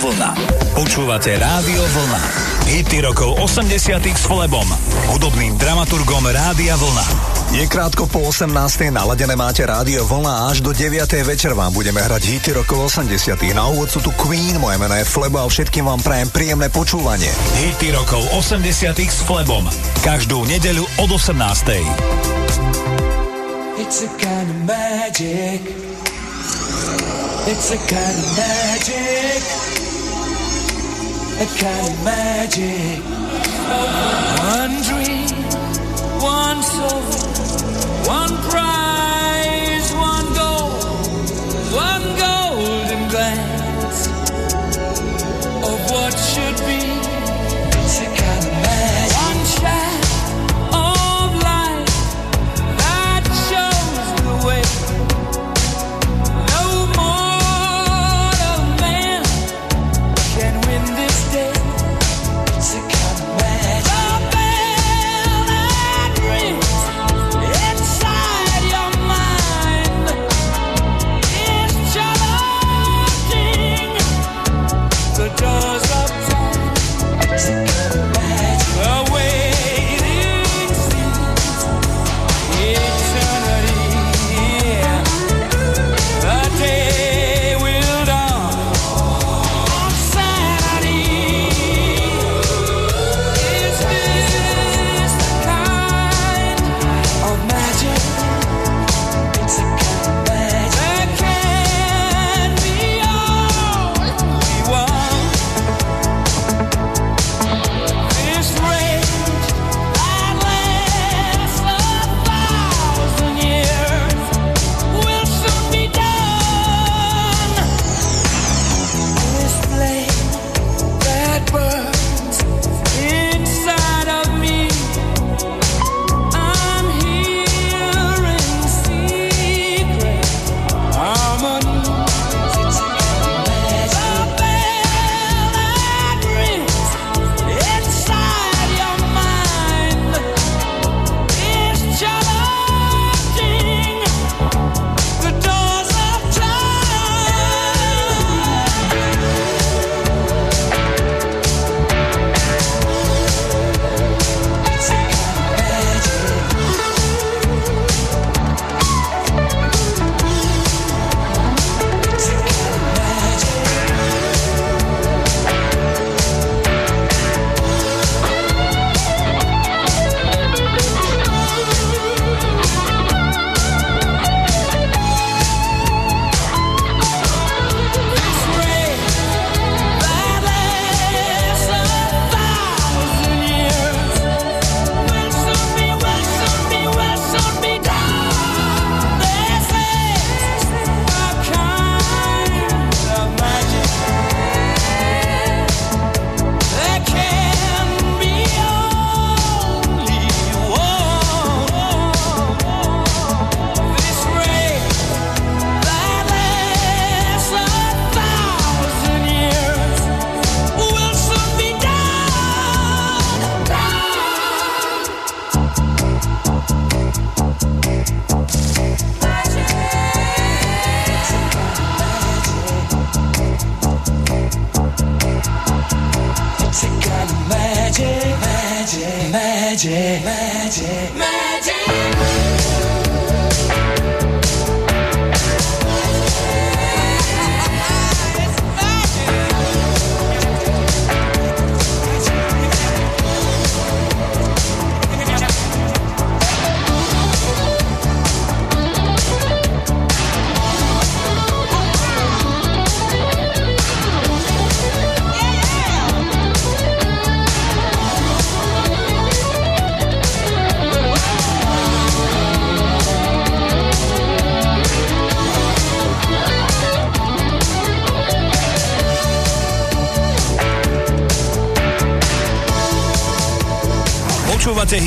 Vlna. Počúvate Rádio Vlna. Hity rokov 80 s Flebom, hudobným dramaturgom Rádia Vlna. Je krátko po 18. naladené máte Rádio Vlna a až do 9. večer vám budeme hrať hity rokov 80 Na úvod sú tu Queen, moje meno je Flebo a všetkým vám prajem príjemné počúvanie. Hity rokov 80 s Flebom. Každú nedeľu od 18. It's a kind of magic. It's a kind of magic. A kind of magic. One dream, one soul, one prize,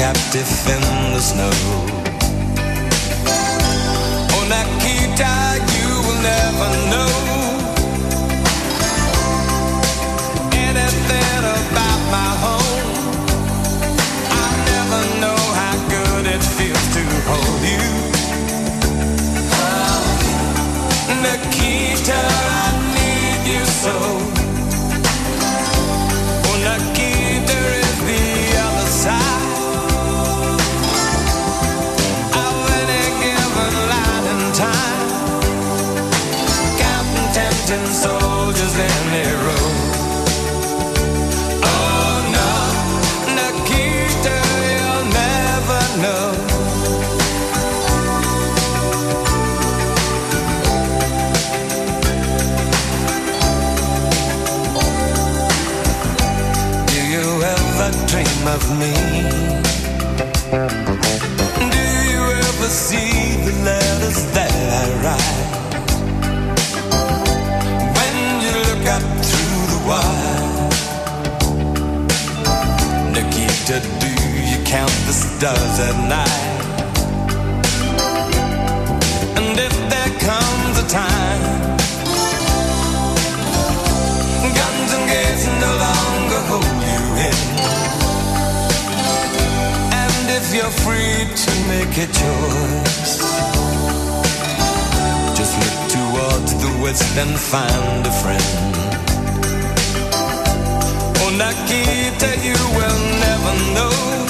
Captive in the snow. Oh, Nikita, you will never know anything about my home. I never know how good it feels to hold you. Nikita, I need you so. Count the stars at night? And if there comes a time, guns and gates no longer hold you in. And if you're free to make a choice, just look towards the west and find a friend. Oh, Nikita, you will never know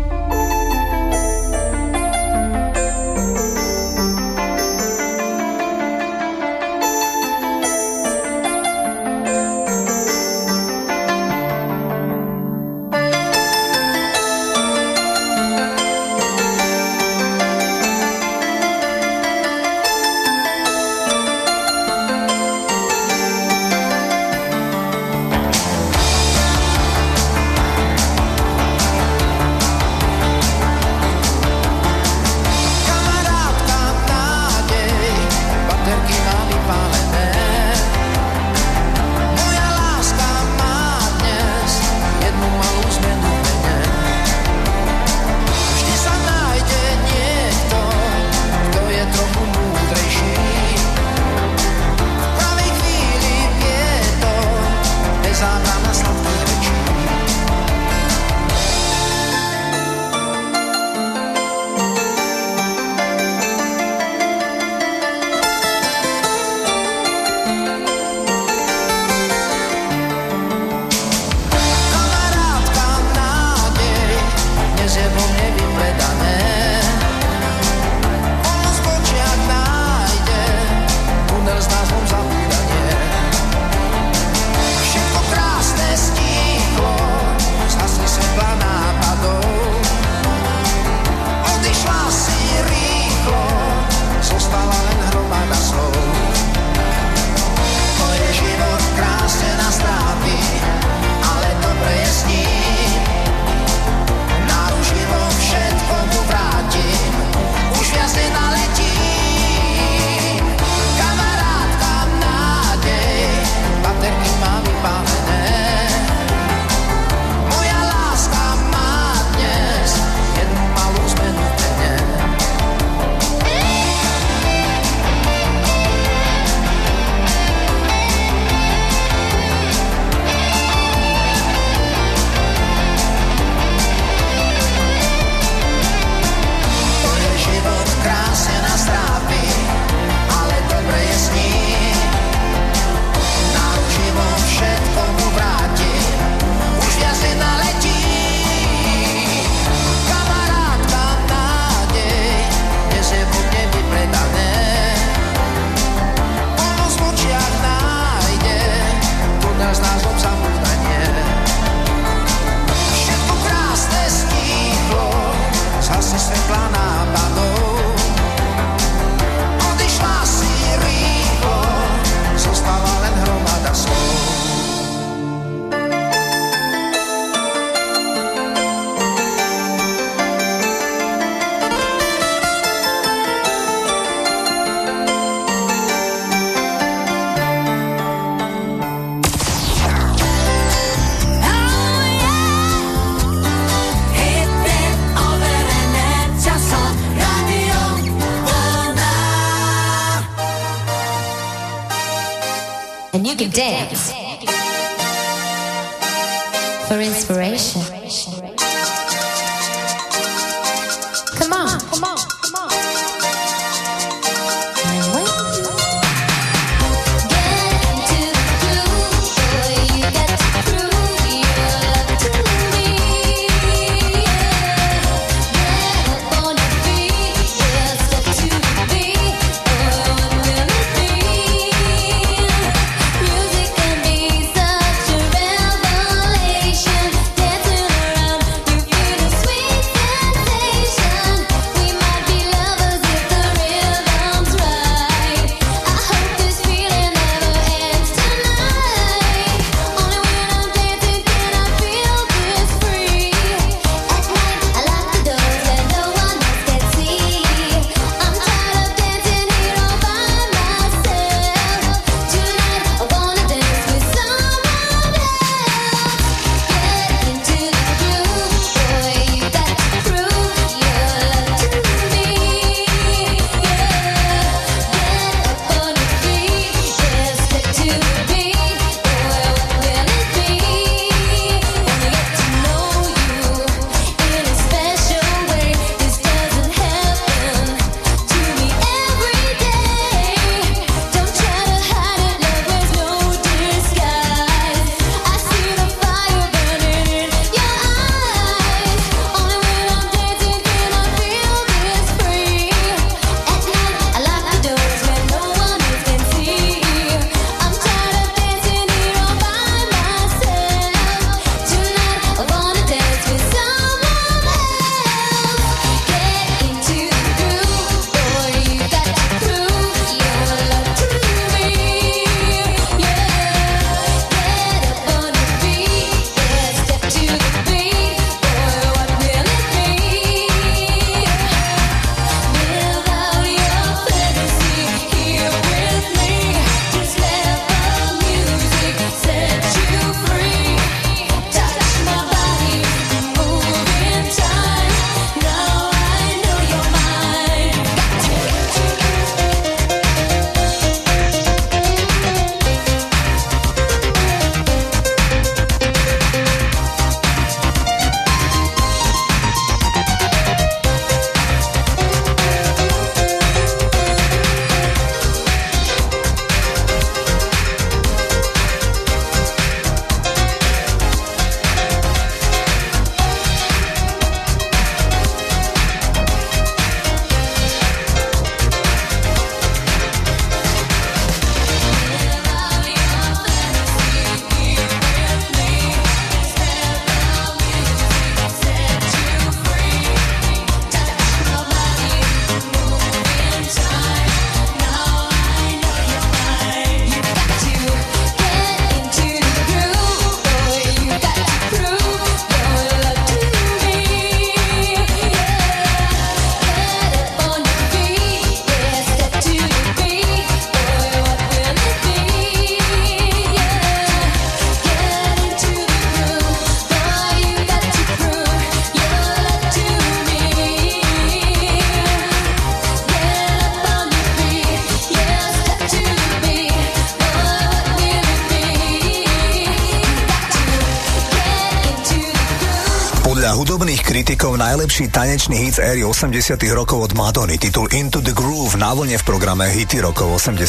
najlepší tanečný hit z éry 80 rokov od Madony, titul Into the Groove na vlne v programe Hity rokov 80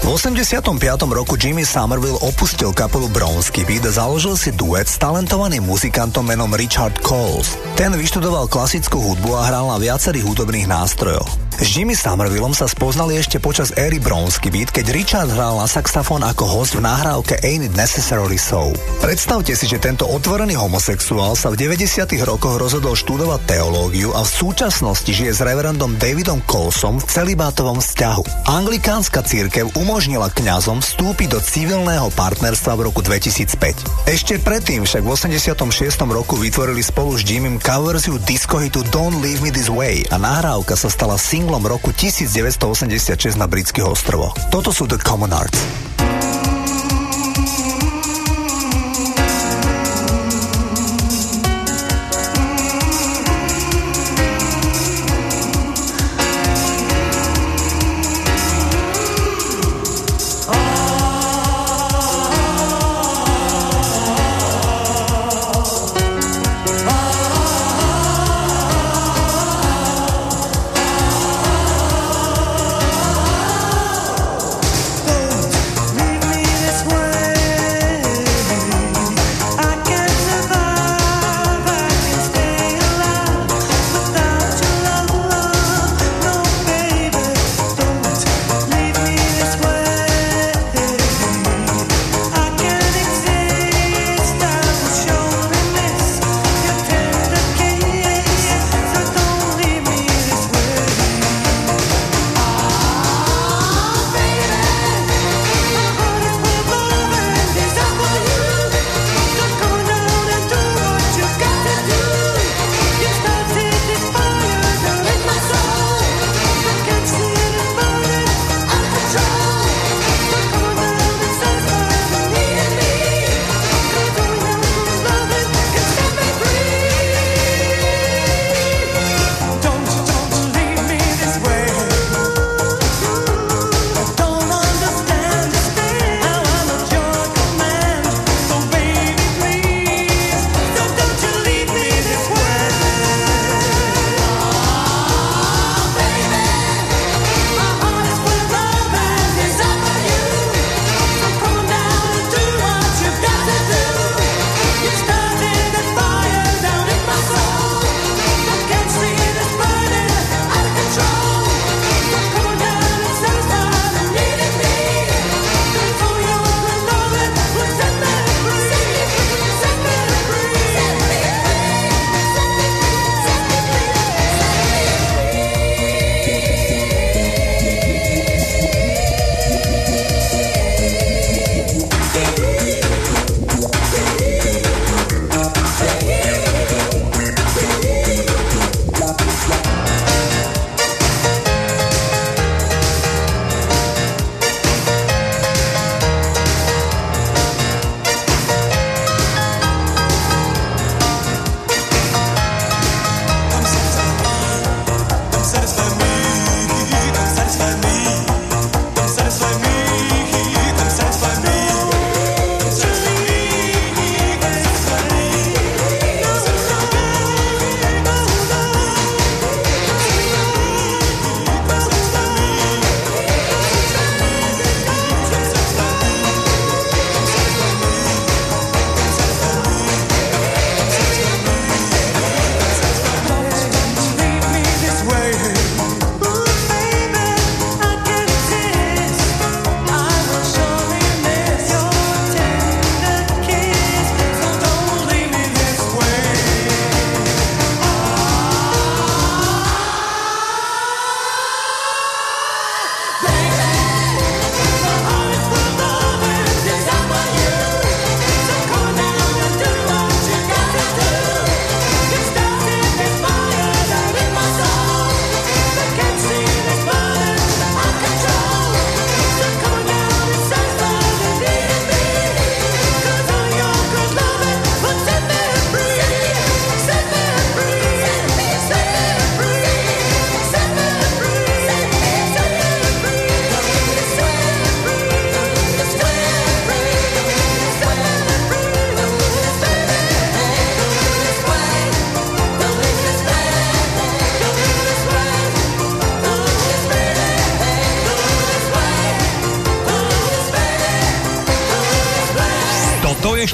V 85. roku Jimmy Somerville opustil kapelu Brownsky Beat a založil si duet s talentovaným muzikantom menom Richard Coles. Ten vyštudoval klasickú hudbu a hral na viacerých hudobných nástrojoch. S Jimmy Somervillom sa spoznali ešte počas éry Brownsky Beat, keď Richard hral na saxofón ako host v nahrávke Ain't It Necessarily So. Predstavte si, že tento otvorený homosexuál sa v 90. rokoch rozhodol študovať teológiu a v súčasnosti žije s reverendom Davidom Colsom v celibátovom vzťahu. Anglikánska církev umožnila kňazom vstúpiť do civilného partnerstva v roku 2005. Ešte predtým však v 86. roku vytvorili spolu s Jimmym coverziu diskohitu Don't Leave Me This Way a nahrávka sa stala singlom roku 1986 na britských ostrovoch. Toto sú The Common Arts.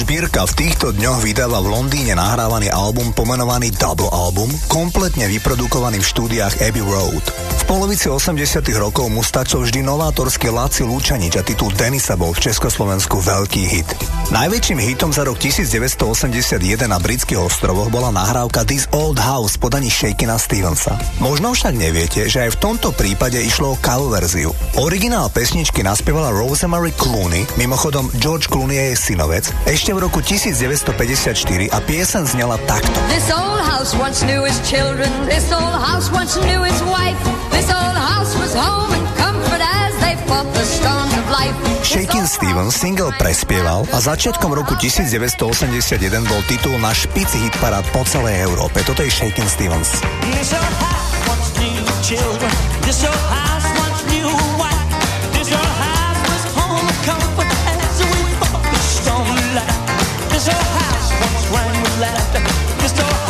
Žbírka v týchto dňoch vydáva v Londýne nahrávaný album pomenovaný Double Album, kompletne vyprodukovaný v štúdiách Abbey Road polovici 80 rokov mu stačil vždy novátorský Laci Lúčanič a titul Denisa bol v Československu veľký hit. Najväčším hitom za rok 1981 na britských ostrovoch bola nahrávka This Old House podaní Shakina Stevensa. Možno však neviete, že aj v tomto prípade išlo o cover verziu. Originál pesničky naspievala Rosemary Clooney, mimochodom George Clooney je jej synovec, ešte v roku 1954 a piesen znela takto. This old house once knew his children, this old house once knew his wife. Shakin' Stevens single prespieval a začiatkom roku 1981 bol titul na špici hit parad po celej Európe. Toto je Shakin' Stevens. This your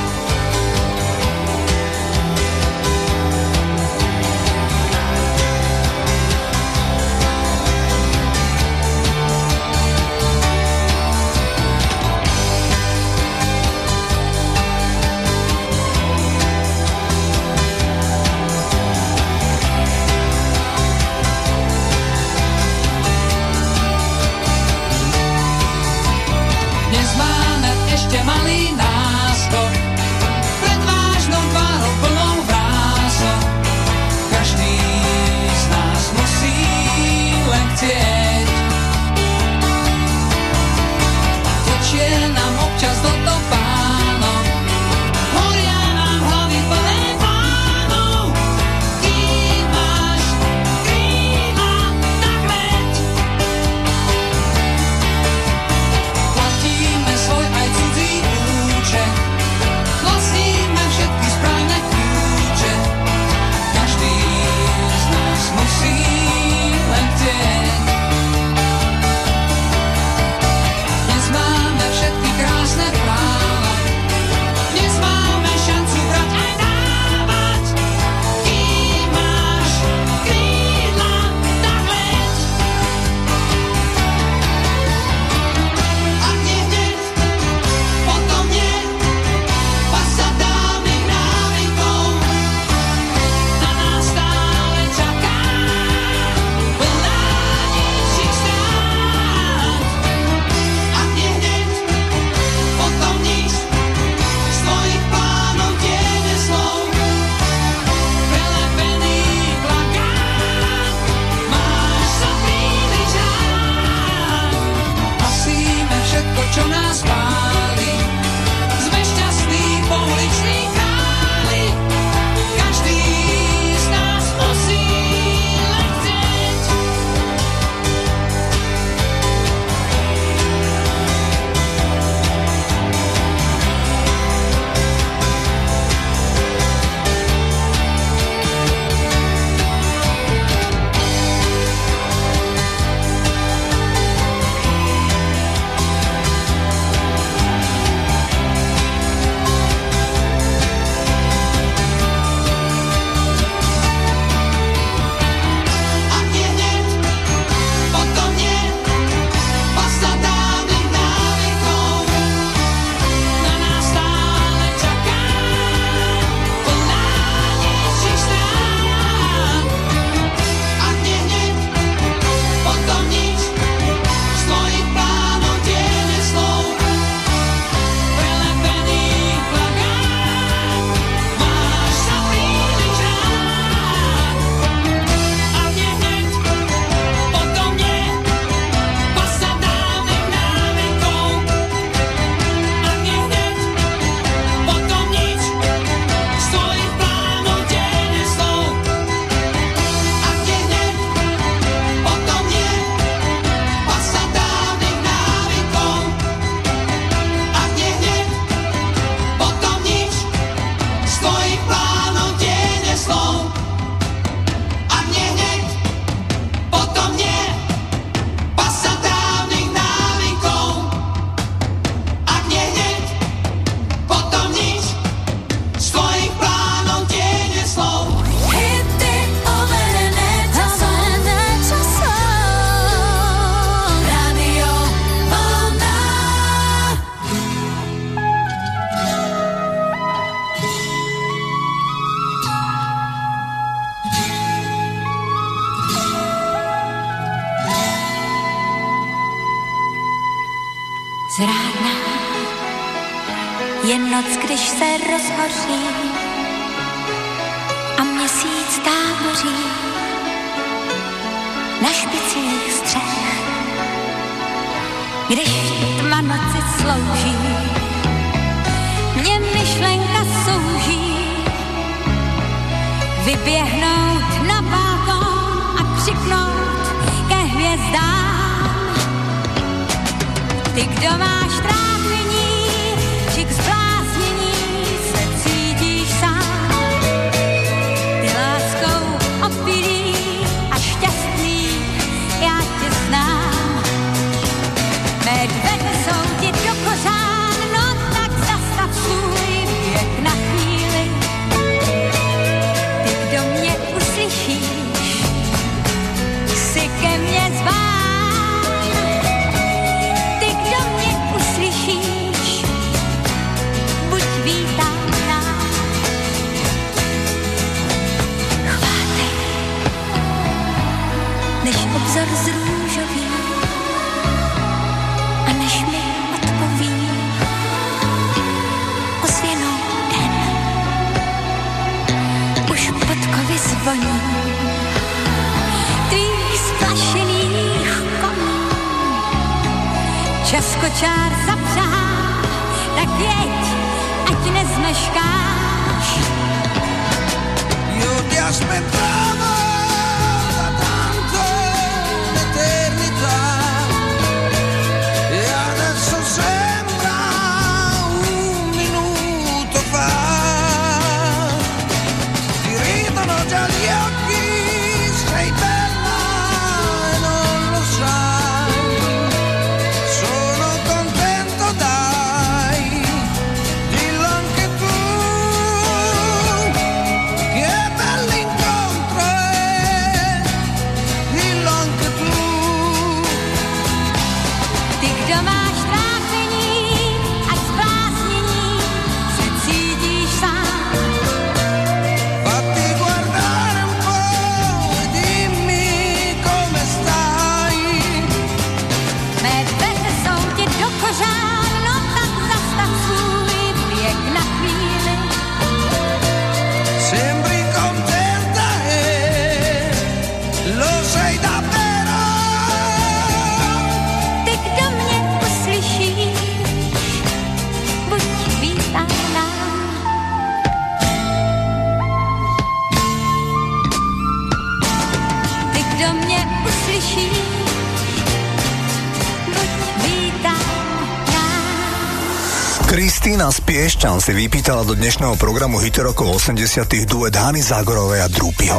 Piešťan si vypýtala do dnešného programu Hity rokov 80 duet Hany Zágorovej a Drúpiho.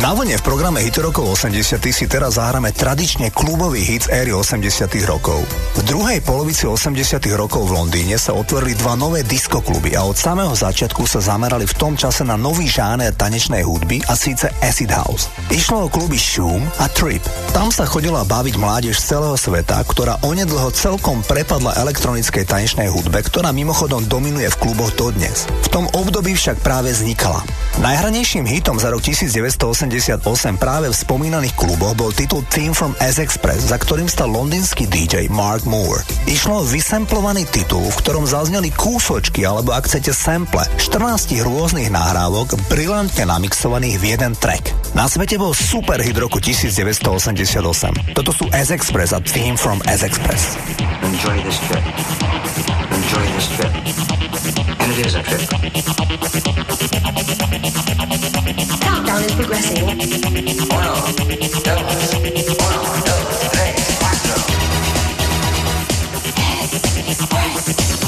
Na vlne v programe Hity rokov 80 si teraz zahráme tradične klubový hit z éry 80 rokov. V druhej polovici 80 rokov v Londýne sa otvorili dva nové diskokluby a od samého začiatku sa zamerali v tom čase na nový žáner tanečnej hudby a síce Acid House. Išlo o kluby Shoom a Trip. Tam sa chodila baviť mládež z celého sveta, ktorá onedlho celkom prepadla elektronickej tanečnej hudbe, ktorá mimochodom dominuje v kluboch dodnes. V tom období však práve vznikala. Najhranejším hitom za rok 1988 práve v spomínaných kluboch bol titul Theme from S Express, za ktorým stal londýnsky DJ Mark Moore. Išlo o vysemplovaný titul, v ktorom zazneli kúsočky alebo ak chcete sample 14 rôznych nahrávok brilantne namixovaných v jeden track. Na svete bol super hit roku 1988. Toto sú S Express a Theme from S Express. Enjoy this trip. Enjoy this trip. And it is a trip. Countdown is progressing. Uno, dos, uno, dos, tres, cuatro. Come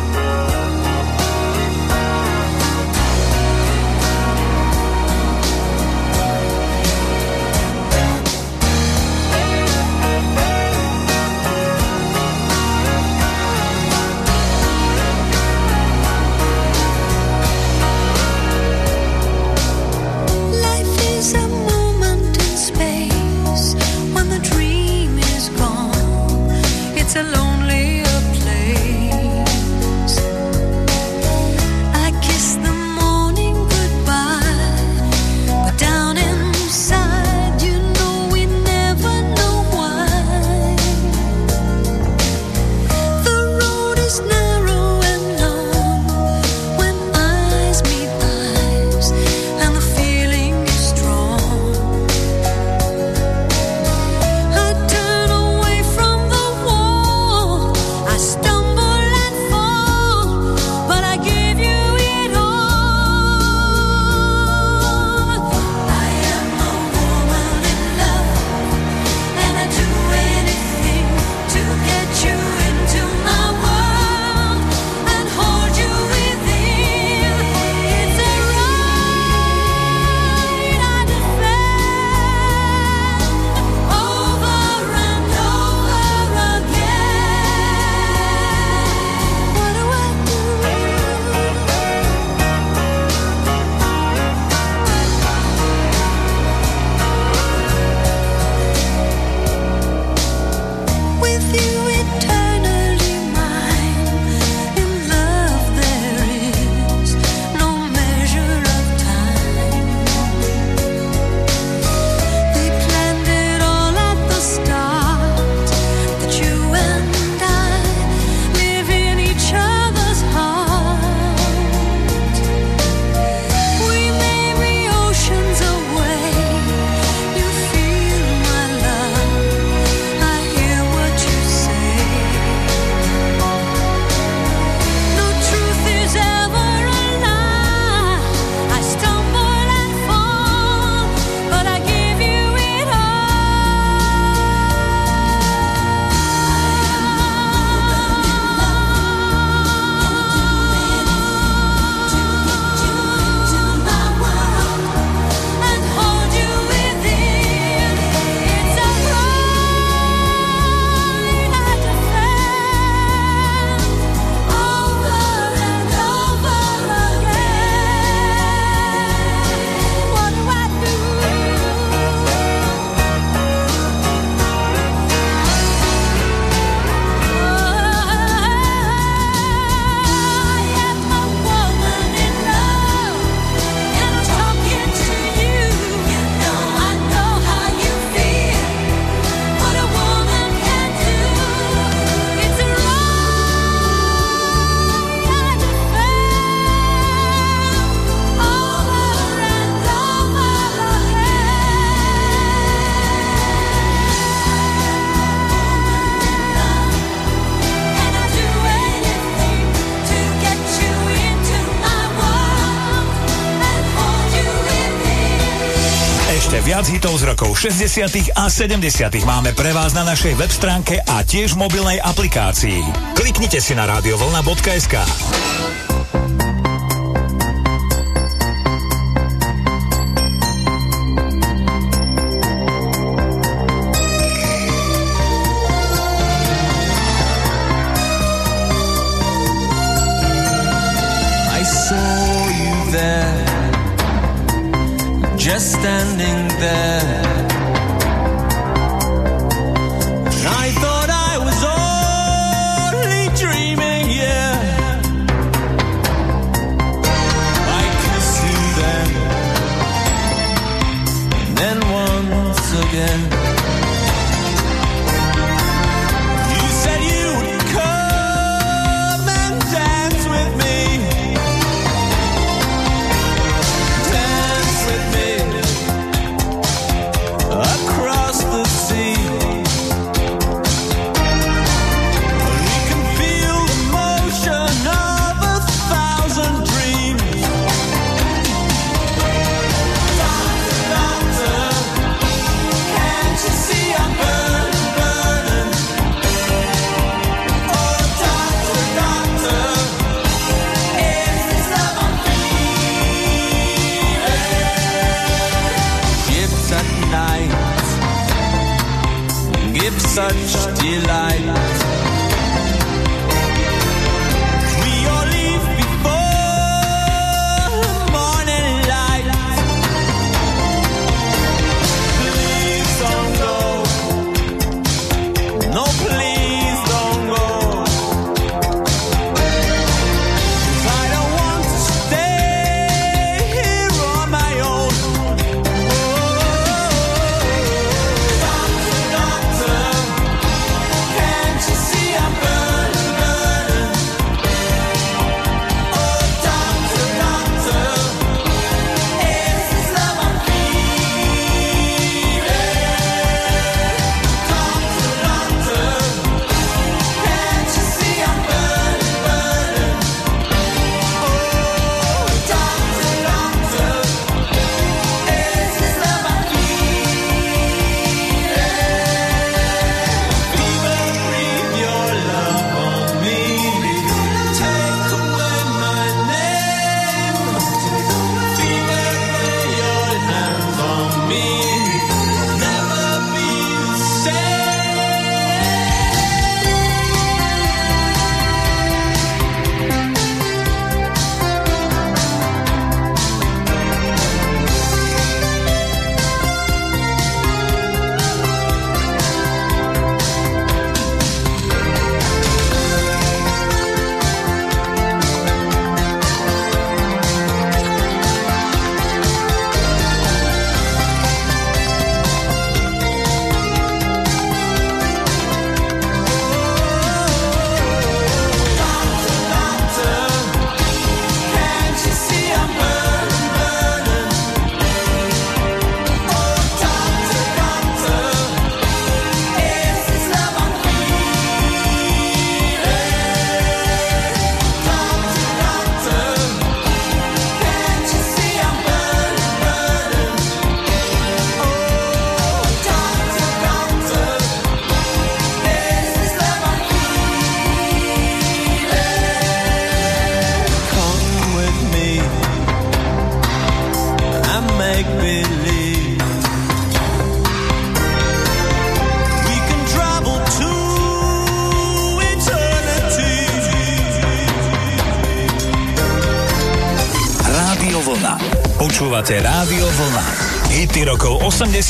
viac hitov z rokov 60. a 70. máme pre vás na našej web stránke a tiež mobilnej aplikácii. Kliknite si na radiovolna.sk.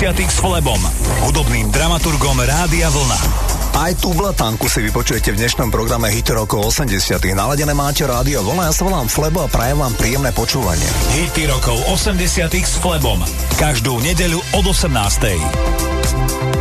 s Flebom, hudobným dramaturgom Rádia Vlna. Aj tú blatanku si vypočujete v dnešnom programe Hit rokov 80. Naladené máte rádio Vlna, ja sa volám Flebo a prajem vám príjemné počúvanie. Hity rokov 80. s Flebom. Každú nedeľu od 18.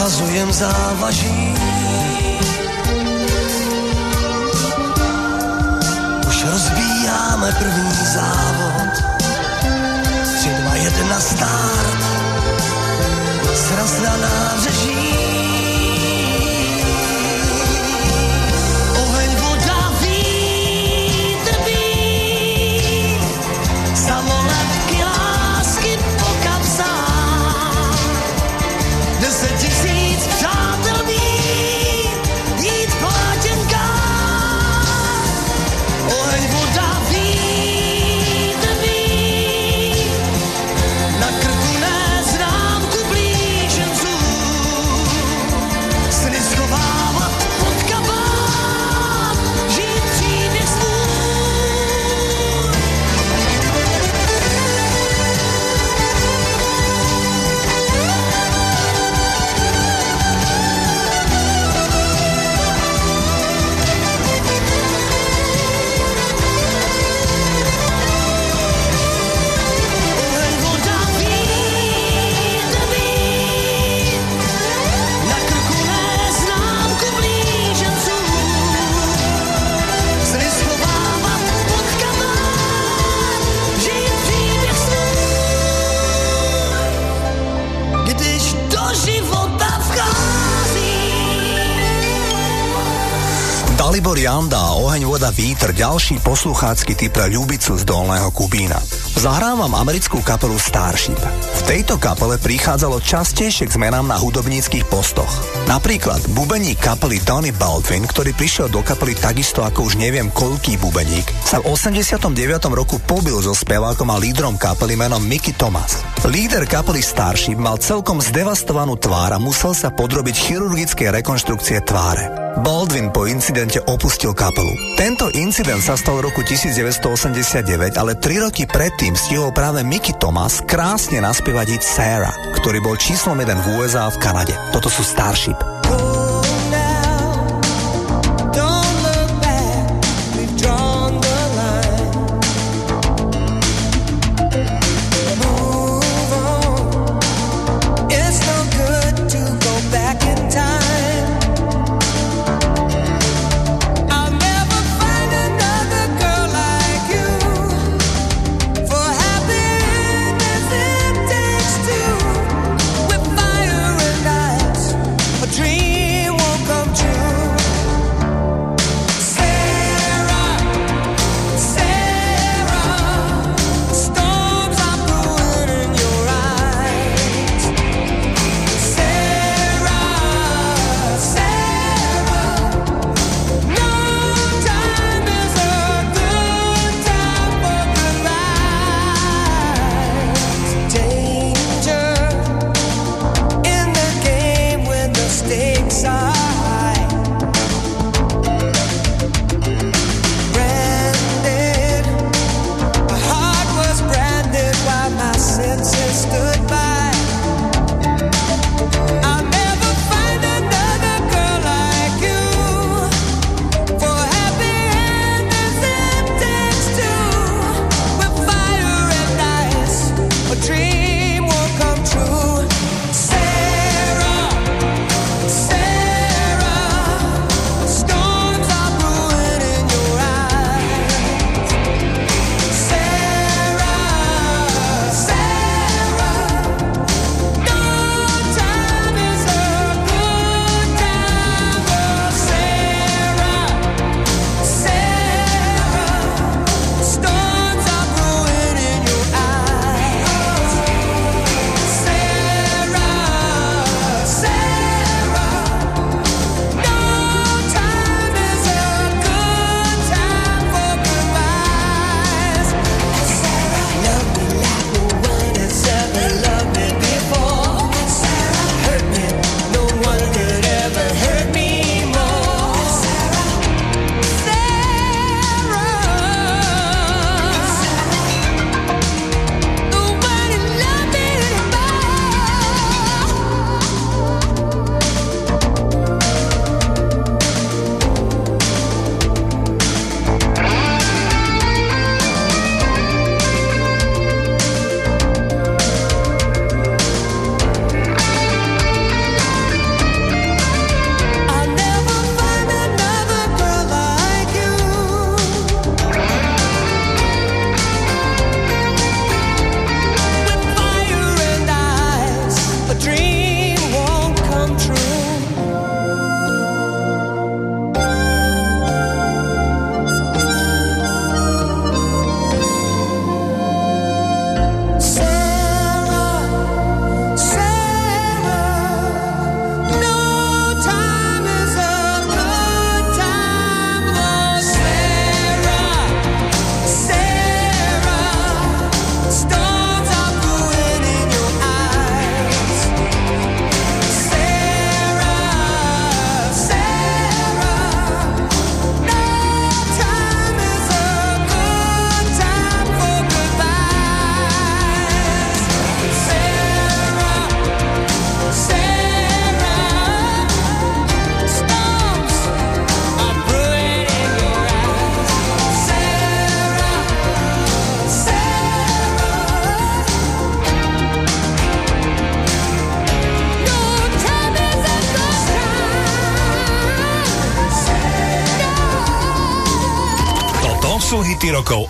vyhazujem závaží. Už rozbíjáme první závod, 3, 2, 1, start, sraz na nábřeží. Júlia Vítr ďalší posluchácky typ pre ľubicu z Dolného Kubína. Zahrávam americkú kapelu Starship. V tejto kapele prichádzalo častejšie k zmenám na hudobníckých postoch. Napríklad bubeník kapely Donny Baldwin, ktorý prišiel do kapely takisto ako už neviem koľký bubeník, sa v 89. roku pobil so spevákom a lídrom kapely menom Mickey Thomas. Líder kapely Starship mal celkom zdevastovanú tvár a musel sa podrobiť chirurgickej rekonštrukcie tváre. Baldwin po incidente opustil kapelu. Tento incident sa stal v roku 1989, ale tri roky predtým stihol práve Mickey Thomas krásne naspievať Sarah, ktorý bol číslom jeden v USA a v Kanade. Toto sú Starship.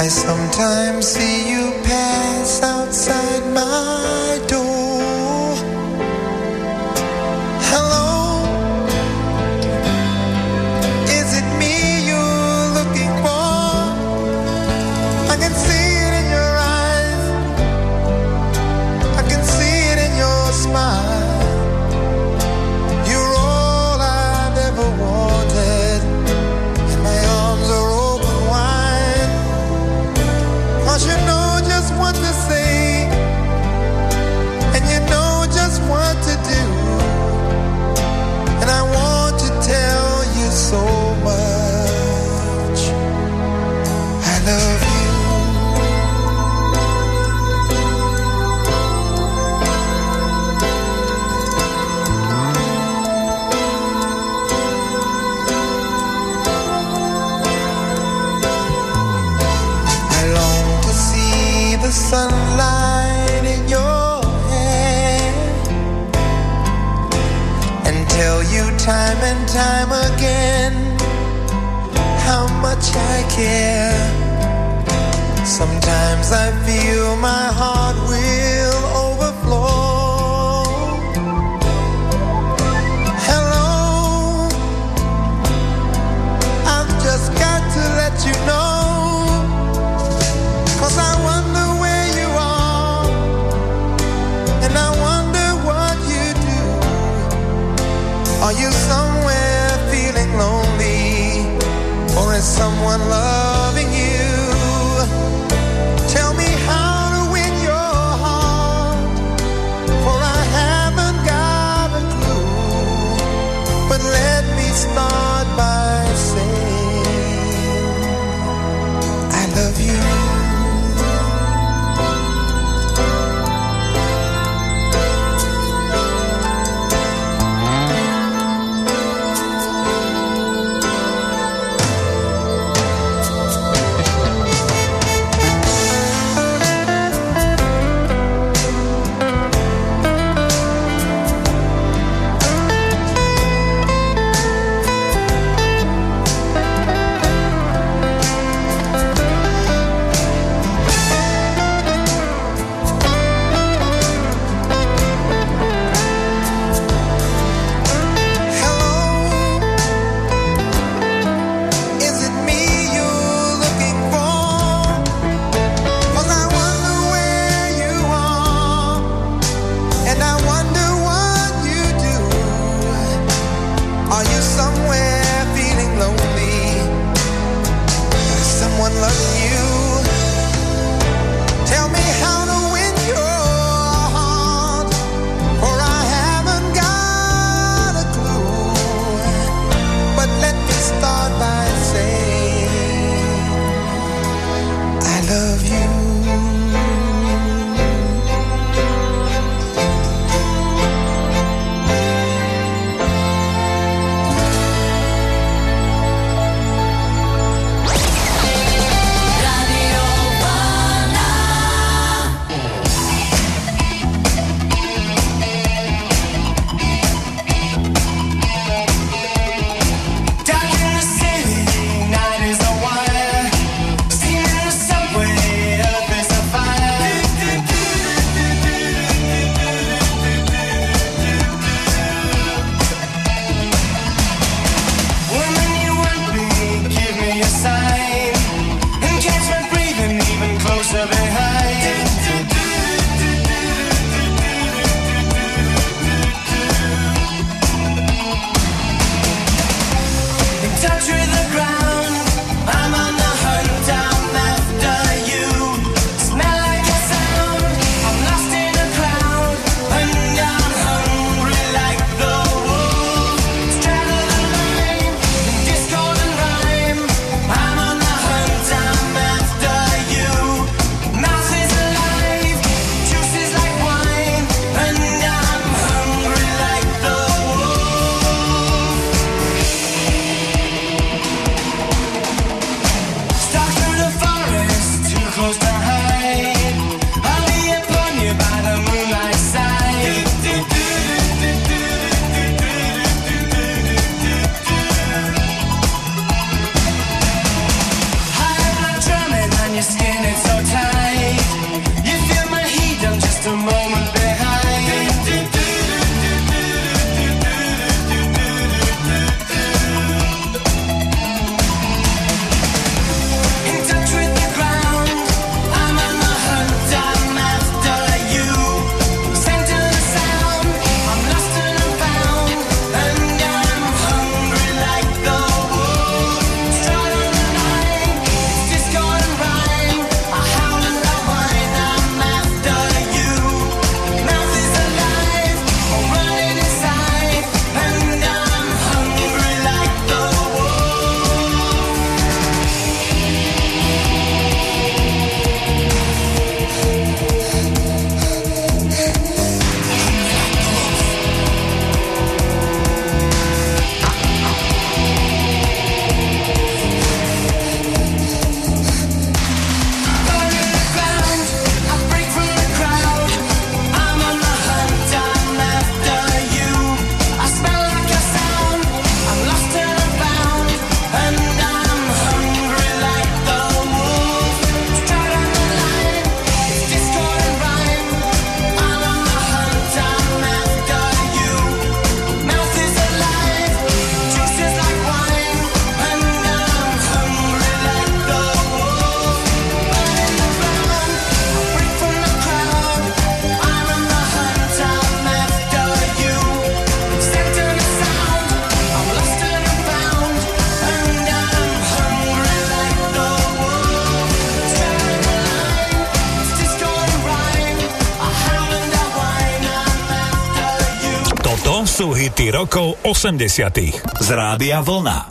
I sometimes see As I feel my heart will overflow. Hello, I've just got to let you know. Cause I wonder where you are, and I wonder what you do. Are you somewhere feeling lonely, or is someone loved? 80 z Rádia Vlna.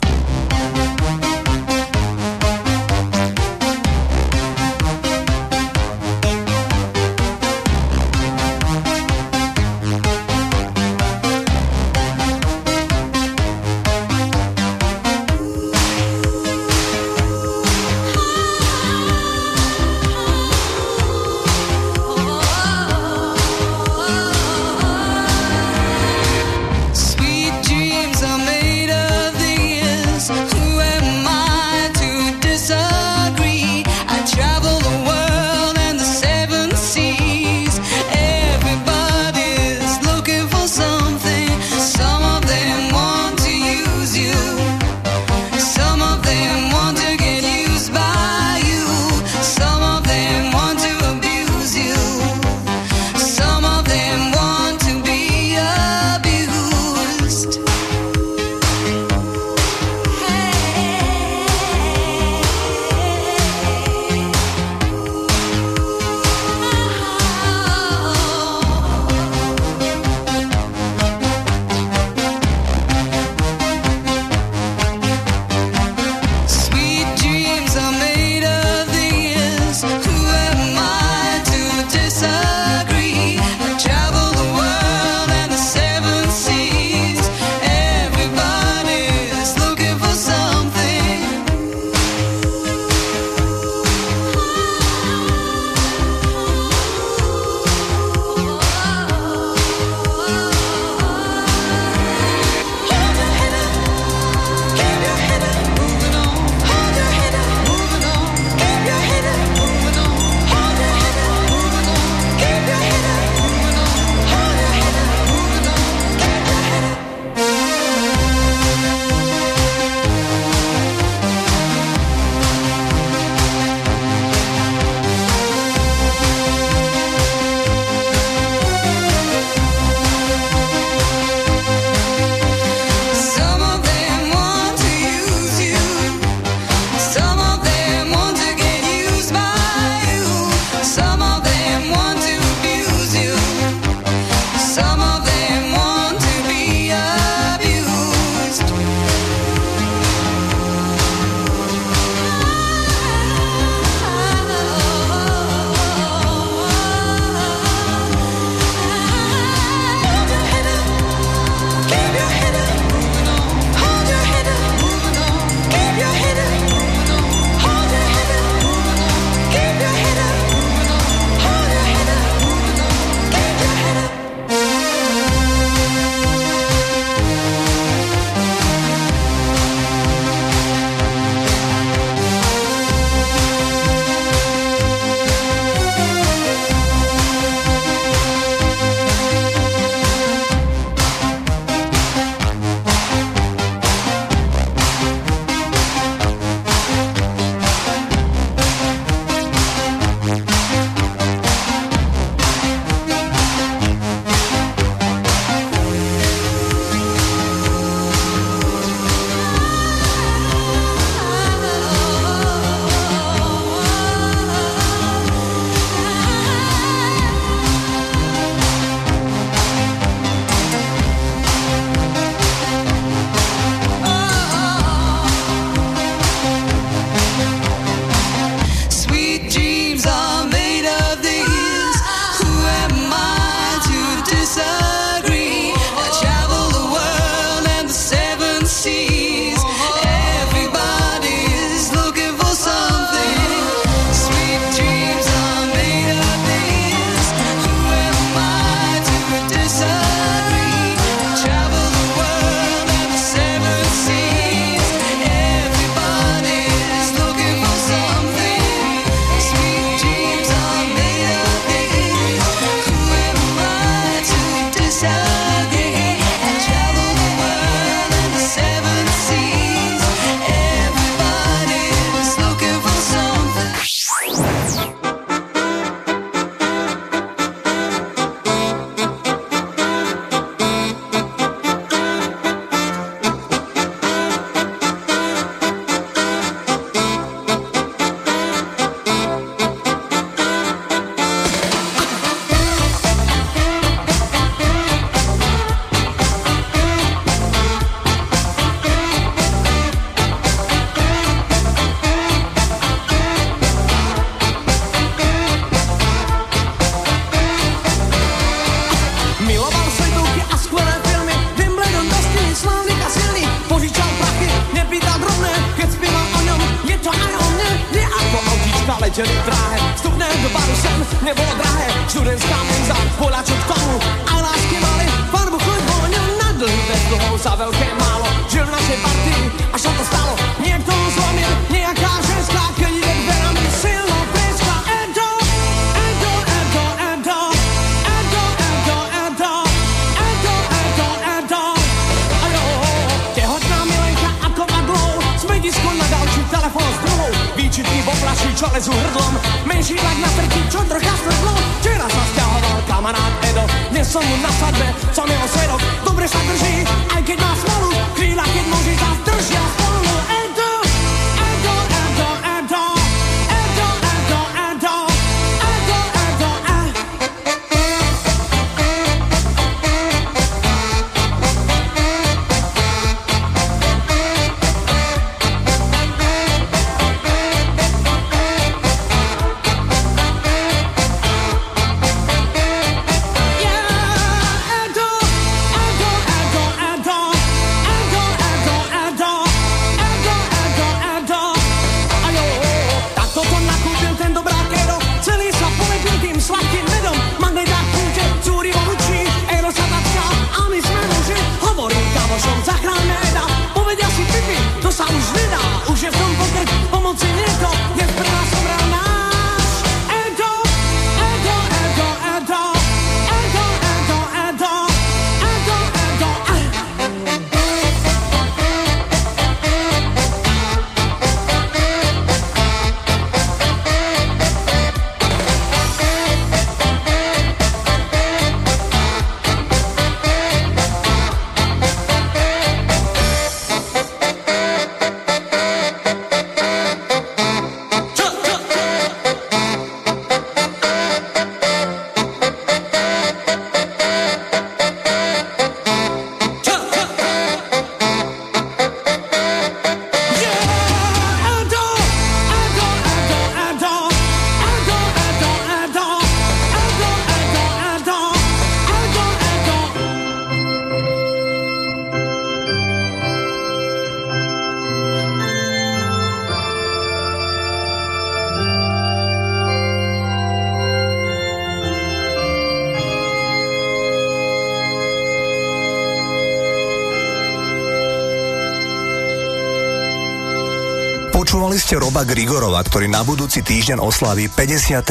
Spomínali ste Roba Grigorova, ktorý na budúci týždeň oslaví 54.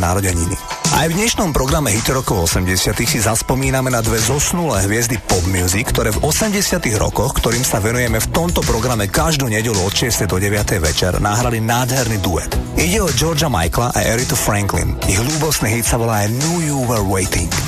narodeniny. Aj v dnešnom programe Hitrokov 80 si zaspomíname na dve zosnulé hviezdy pop music, ktoré v 80 rokoch, ktorým sa venujeme v tomto programe každú nedelu od 6. do 9. večer, nahrali nádherný duet. Ide o Georgia Michaela a Eritu Franklin. Ich ľúbostný hit sa volá I Knew You Were Waiting.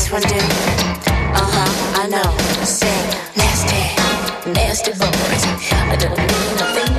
this one do. Uh huh, I know. Say nasty, nasty boys. I don't mean nothing.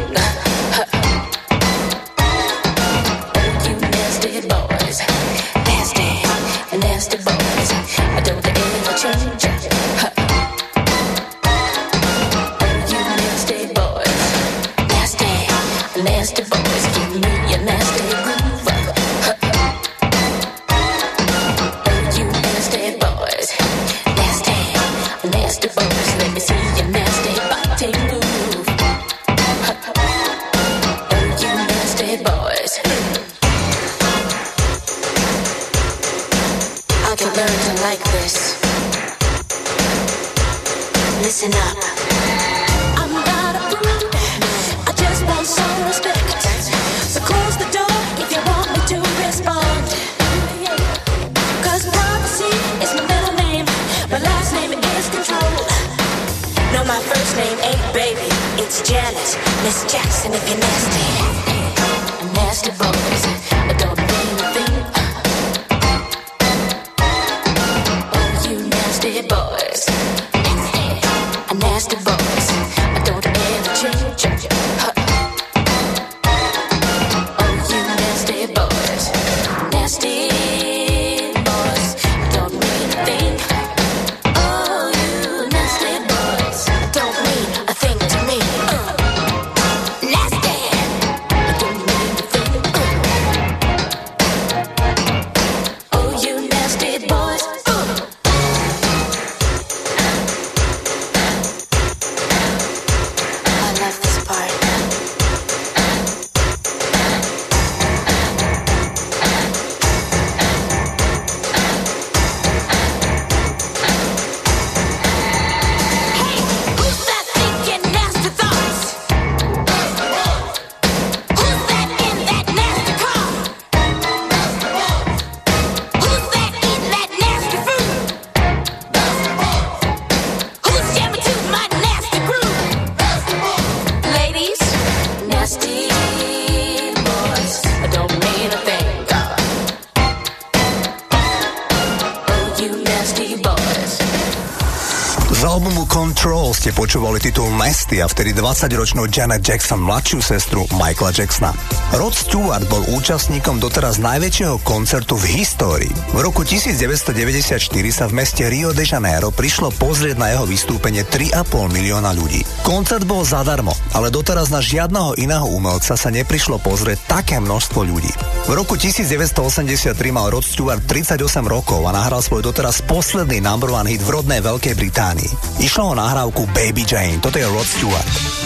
boli titul Nasty a vtedy 20-ročnú Janet Jackson mladšiu sestru Michaela Jacksona. Rod Stewart bol účastníkom doteraz najväčšieho koncertu v histórii. V roku 1994 sa v meste Rio de Janeiro prišlo pozrieť na jeho vystúpenie 3,5 milióna ľudí. Koncert bol zadarmo, ale doteraz na žiadneho iného umelca sa neprišlo pozrieť také množstvo ľudí. V roku 1983 mal Rod Stewart 38 rokov a nahral svoj doteraz posledný number one hit v rodnej Veľkej Británii. Išlo o nahrávku Baby Jane, toto je Rod Stewart.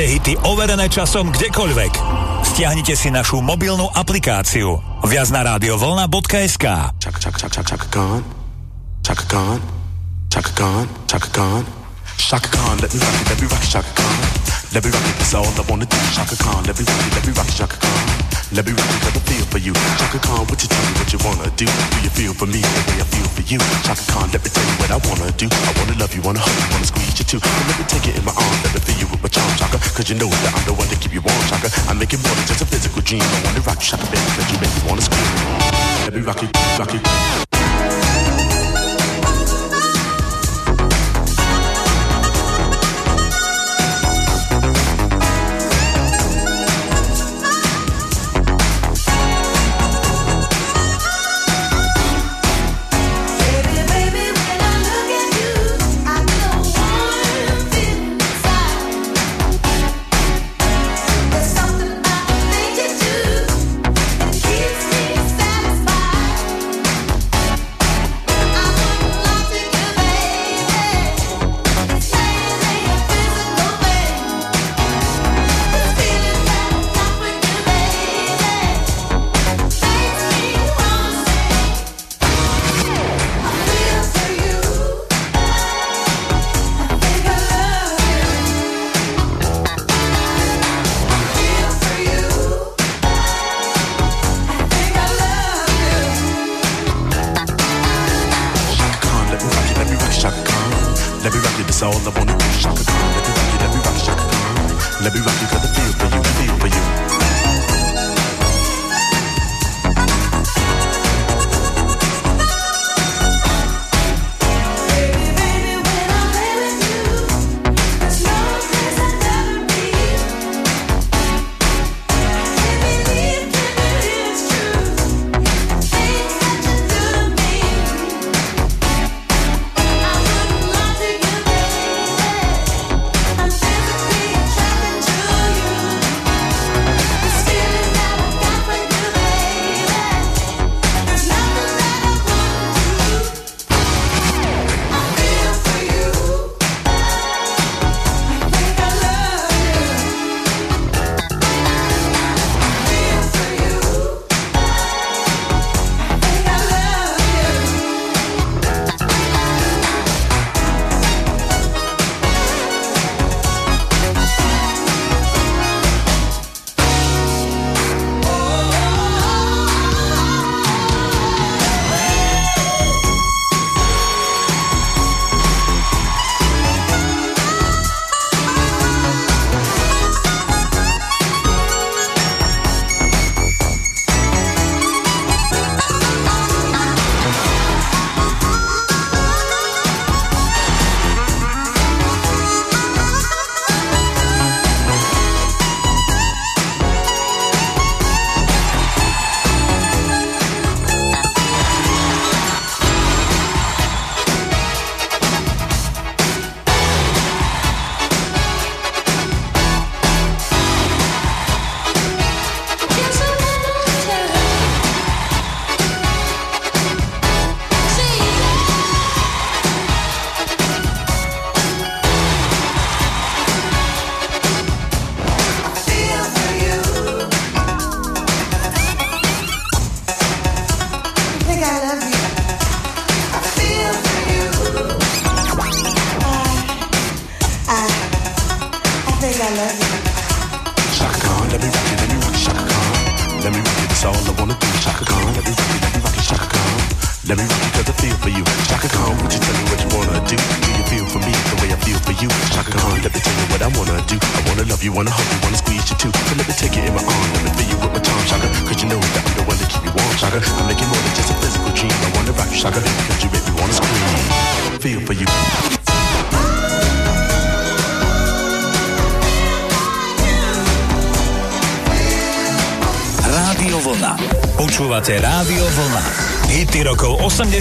Počúvajte hity overené časom kdekoľvek. Stiahnite si našu mobilnú aplikáciu. Viac na radiovolna.sk Chaka Chaka Chaka Chaka Khan, Chaka Khan, Chaka Khan, Chaka Khan, Shaka Khan, let me rock it, let me rock Shaka Khan, let me rock it, that's all I wanna do. Shaka Khan, let me rock it, let me rock Shaka Khan, let me rock it, got the feel for you. Shaka Khan, what you tell me what you wanna do? Do you feel for me the way I feel for you? Shaka Khan, let me tell you what I wanna do. I wanna love you, wanna hug you, wanna squeeze you too. And let me take it in my arms, let me feel you with my charm, Shaka. Cause you know that I'm the one to keep you warm, Shaka. I make it more than just a physical dream. I wanna rock you, Shaka, baby, cause you make me wanna scream. Let me rock it, rock it.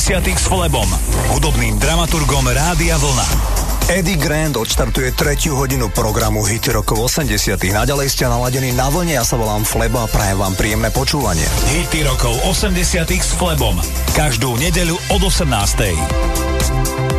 90. s Flebom, hudobným dramaturgom Rádia Vlna. Eddie Grant odštartuje tretiu hodinu programu Hity rokov 80. Naďalej ste naladení na vlne, ja sa volám flebo a prajem vám príjemné počúvanie. Hity rokov 80. s Flebom. Každú nedeľu od 18.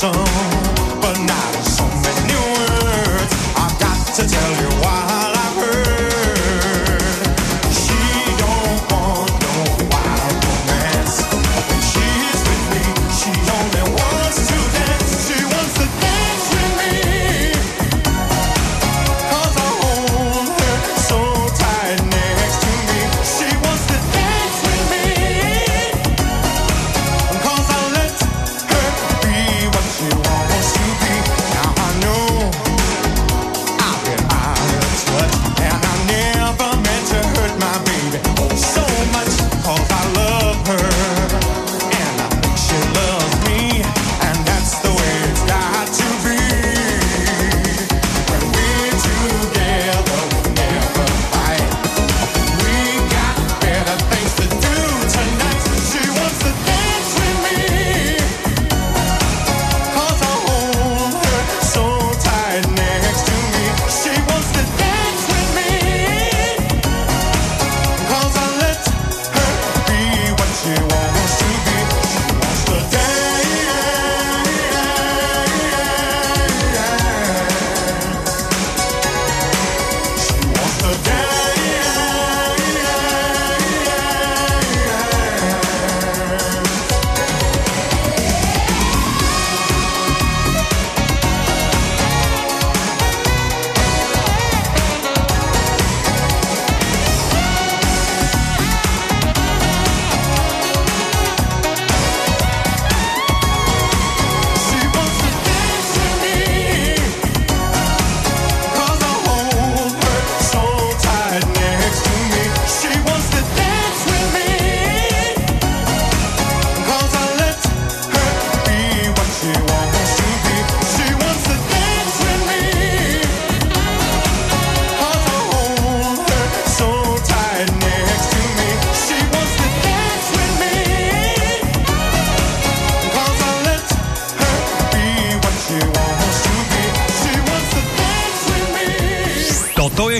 song.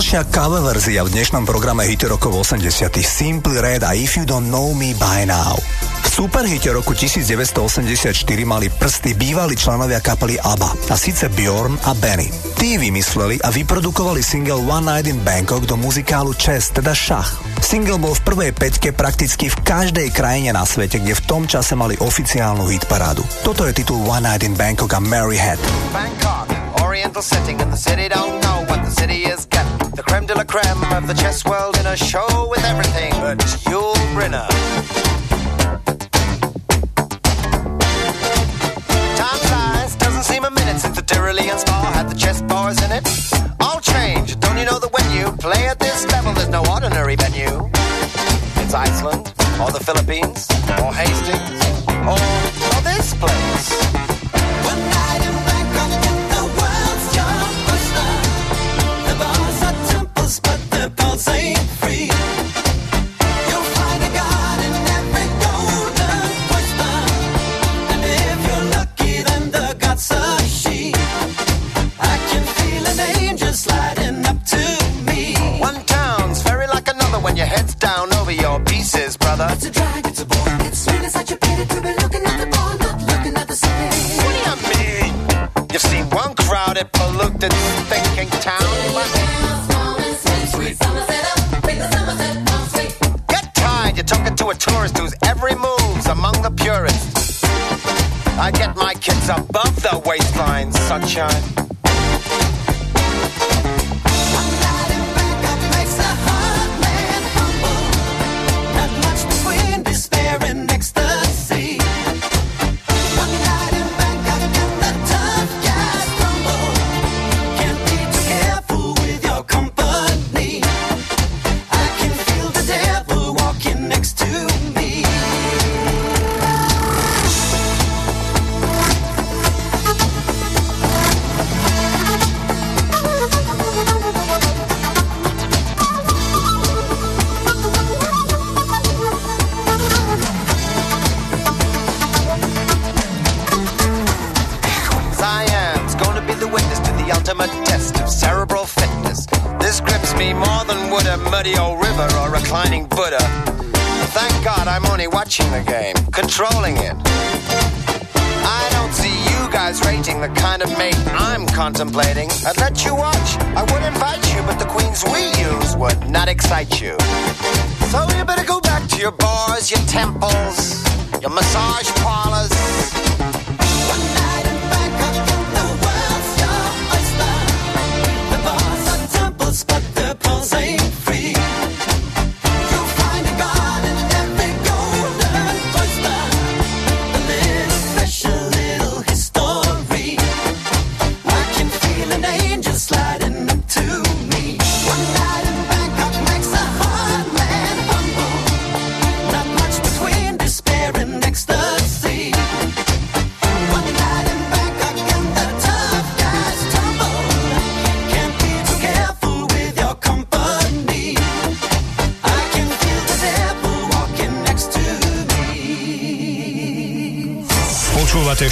Ďalšia cover verzia v dnešnom programe hity rokov 80 Simply Red a If You Don't Know Me By Now. V superhite roku 1984 mali prsty bývalí členovia kapely ABBA, a síce Bjorn a Benny. Tí vymysleli a vyprodukovali single One Night in Bangkok do muzikálu Chess, teda šach. Single bol v prvej peťke prakticky v každej krajine na svete, kde v tom čase mali oficiálnu hitparádu. Toto je titul One Night in Bangkok a Mary Head. Bangkok, oriental setting and the city don't know what the city is getting. creme de la creme of the chess world in a show with everything but Yul Brynner.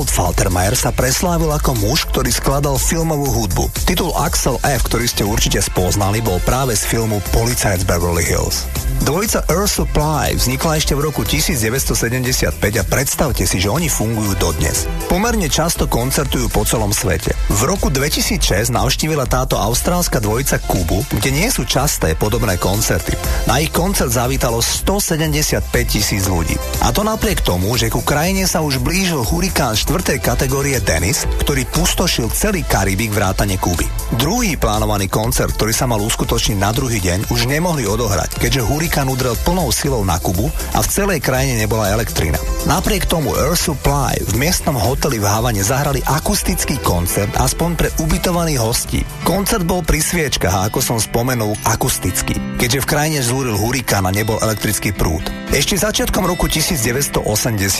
Harold Faltermeyer sa preslávil ako muž, ktorý skladal filmovú hudbu. Titul Axel F, ktorý ste určite spoznali, bol práve z filmu Policajt Beverly Hills. Dvojica Earth Supply vznikla ešte v roku 1975 a predstavte si, že oni fungujú dodnes. Pomerne často koncertujú po celom svete. V roku 2006 navštívila táto austrálska dvojica Kubu, kde nie sú časté podobné koncerty. Na ich koncert zavítalo 175 tisíc ľudí. A to napriek tomu, že ku krajine sa už blížil hurikán 4. kategórie Dennis, ktorý pustošil celý Karibik vrátane Kuby. Druhý plánovaný koncert, ktorý sa mal uskutočniť na druhý deň, už nemohli odohrať, keďže hurikán udrel plnou silou na Kubu a v celej krajine nebola elektrina. Napriek tomu Air Supply v miestnom hoteli v Havane zahrali akustický koncert aspoň pre ubytovaných hostí. Koncert bol pri sviečkach a ako som spomenul akustický, keďže v krajine zúril hurikán a nebol elektrický prúd. Ešte začiatkom roku 1980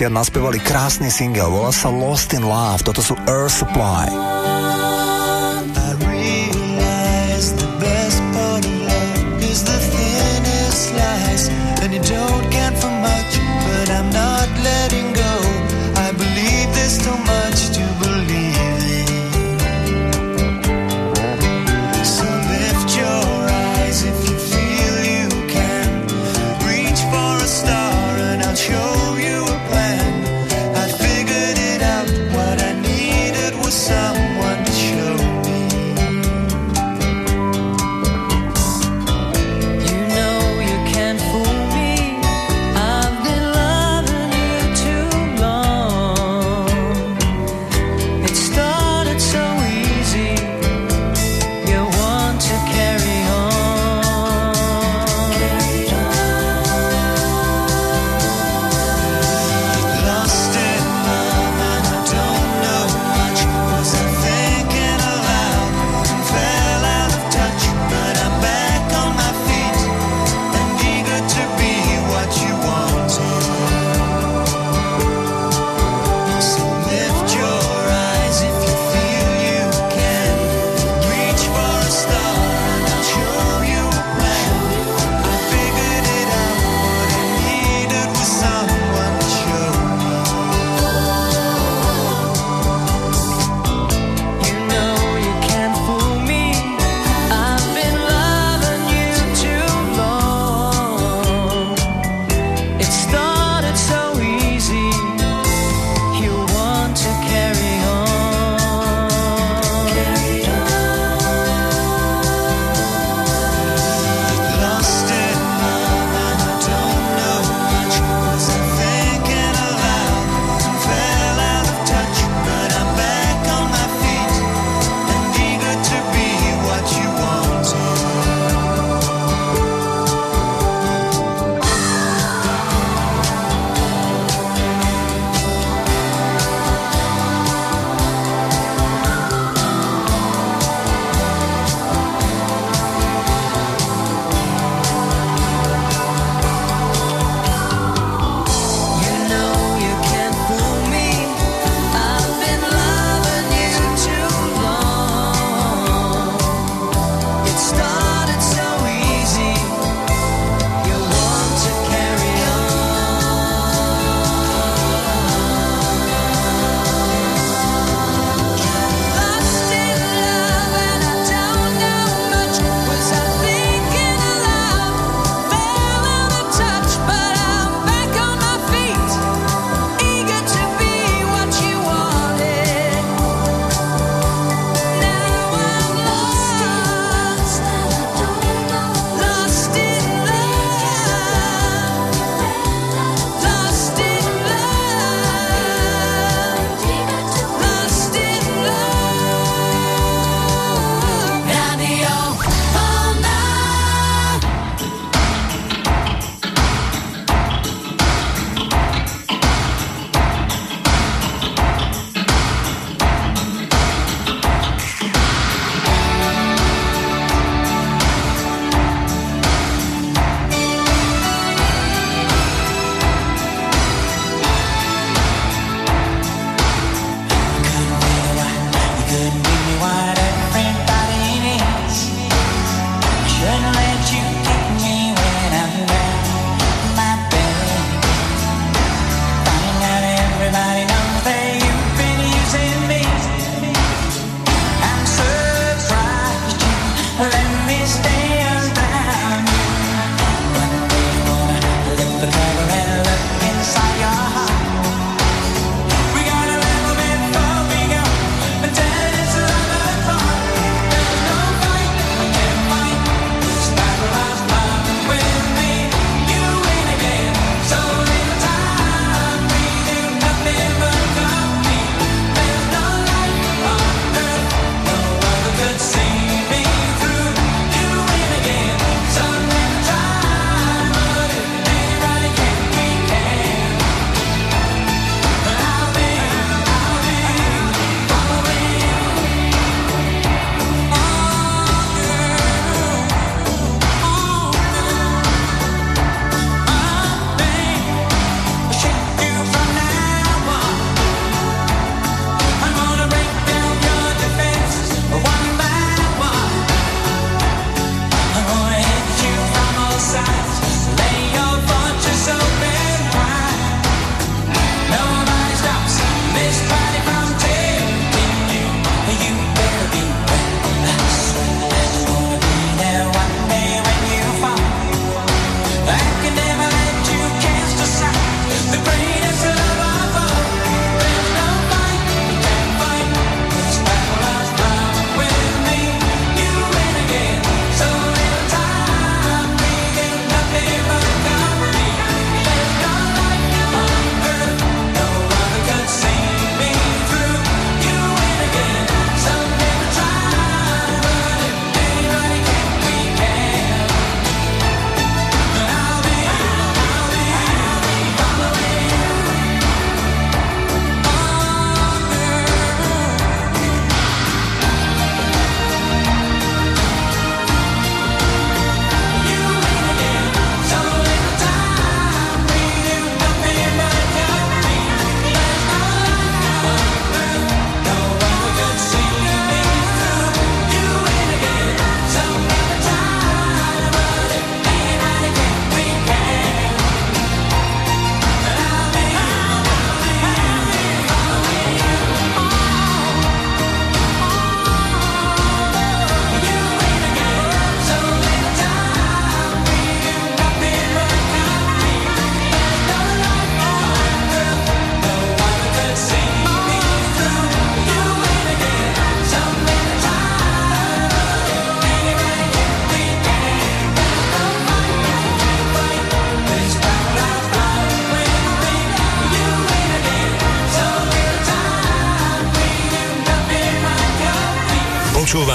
naspevali krásny single, volá sa Lost in Love, toto sú Air Supply.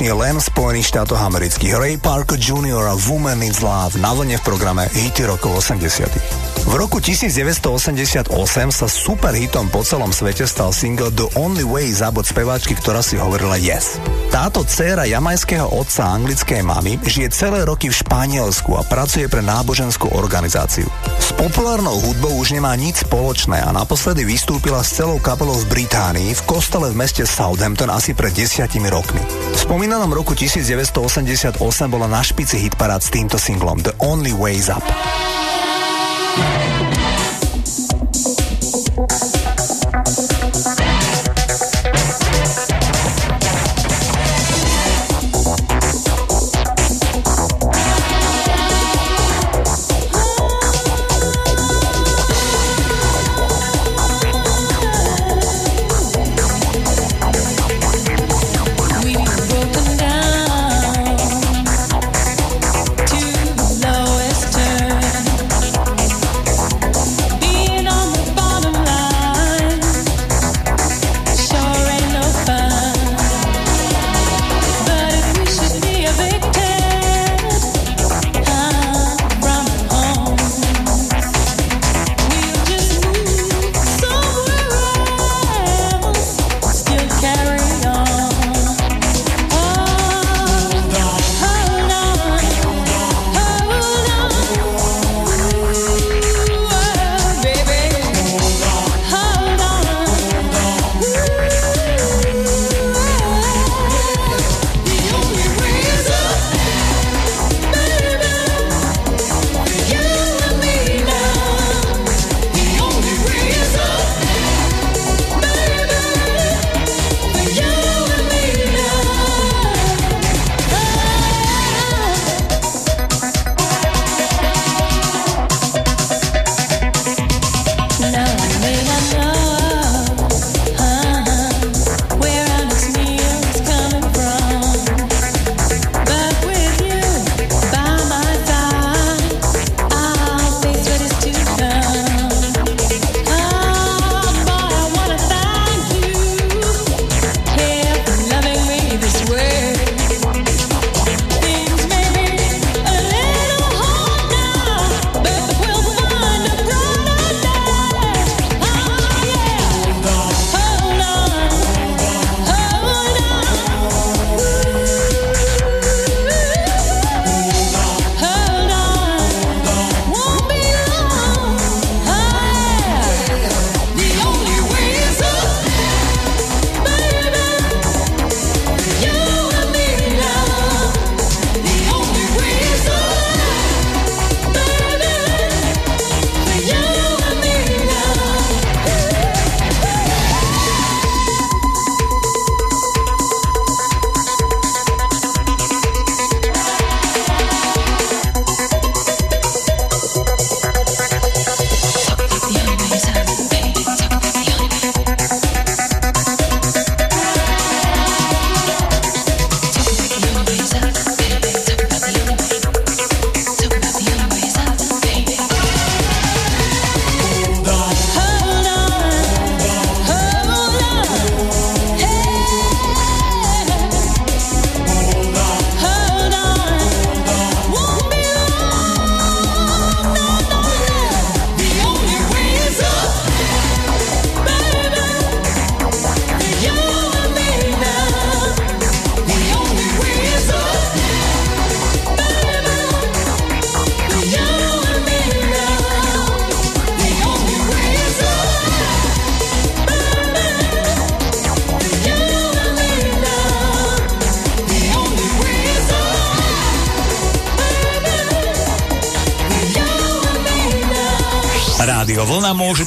úspešný len v Spojených štátoch amerických. Ray Parker Jr. a Woman in Love na vlne v programe Hity rokov 80. V roku 1988 sa superhitom po celom svete stal single The Only Way za bod speváčky, ktorá si hovorila Yes. Táto dcéra jamajského otca a anglickej mamy žije celé roky v Španielsku a pracuje pre náboženskú organizáciu. S populárnou hudbou už nemá nič spoločné a naposledy vystúpila s celou kapelou v Británii v kostole v meste Southampton asi pred desiatimi rokmi spomínanom roku 1988 bola na špici hitparád s týmto singlom The Only Ways Up.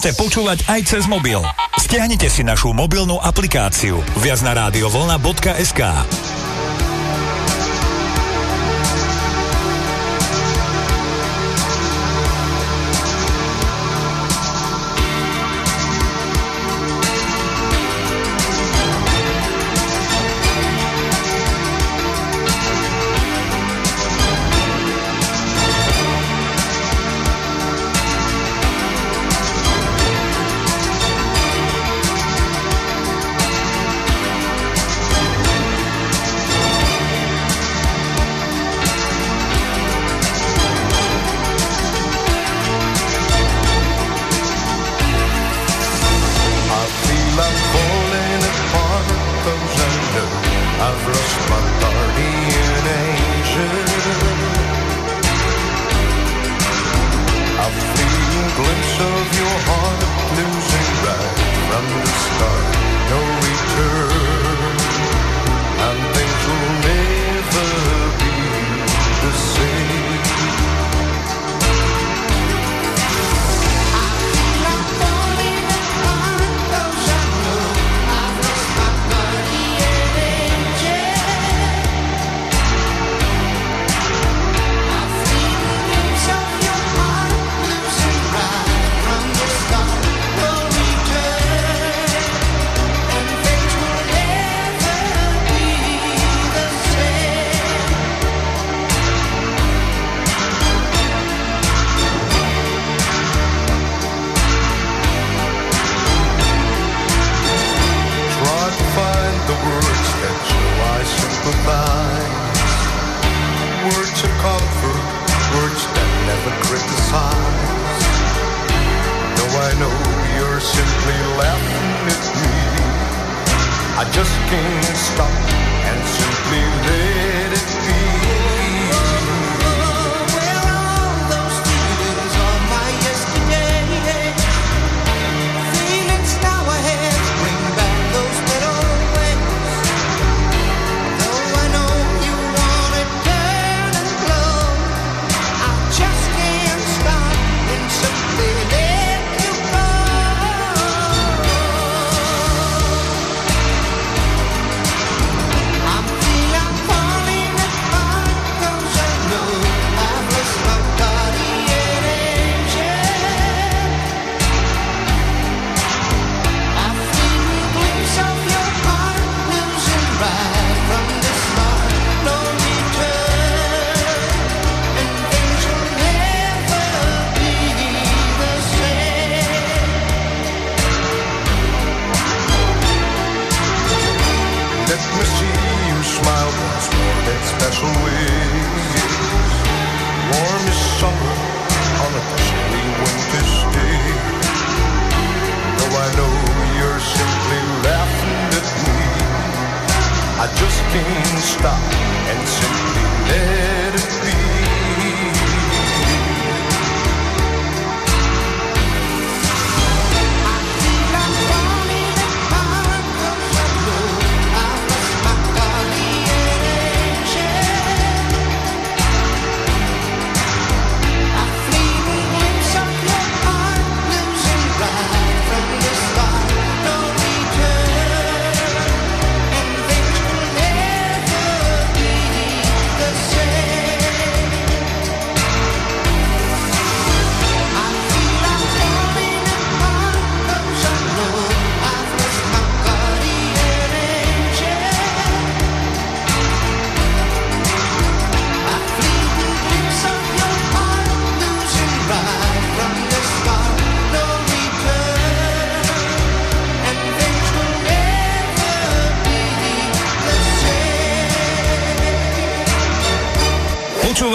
môžete počúvať aj cez mobil. Stiahnite si našu mobilnú aplikáciu viac na rádiovolna.sk.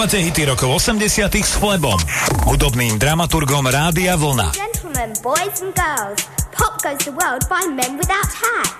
Počúvate hity rokov 80 s Flebom, hudobným dramaturgom Rádia Vlna. Gentlemen, boys and girls, pop goes the world by men without hats.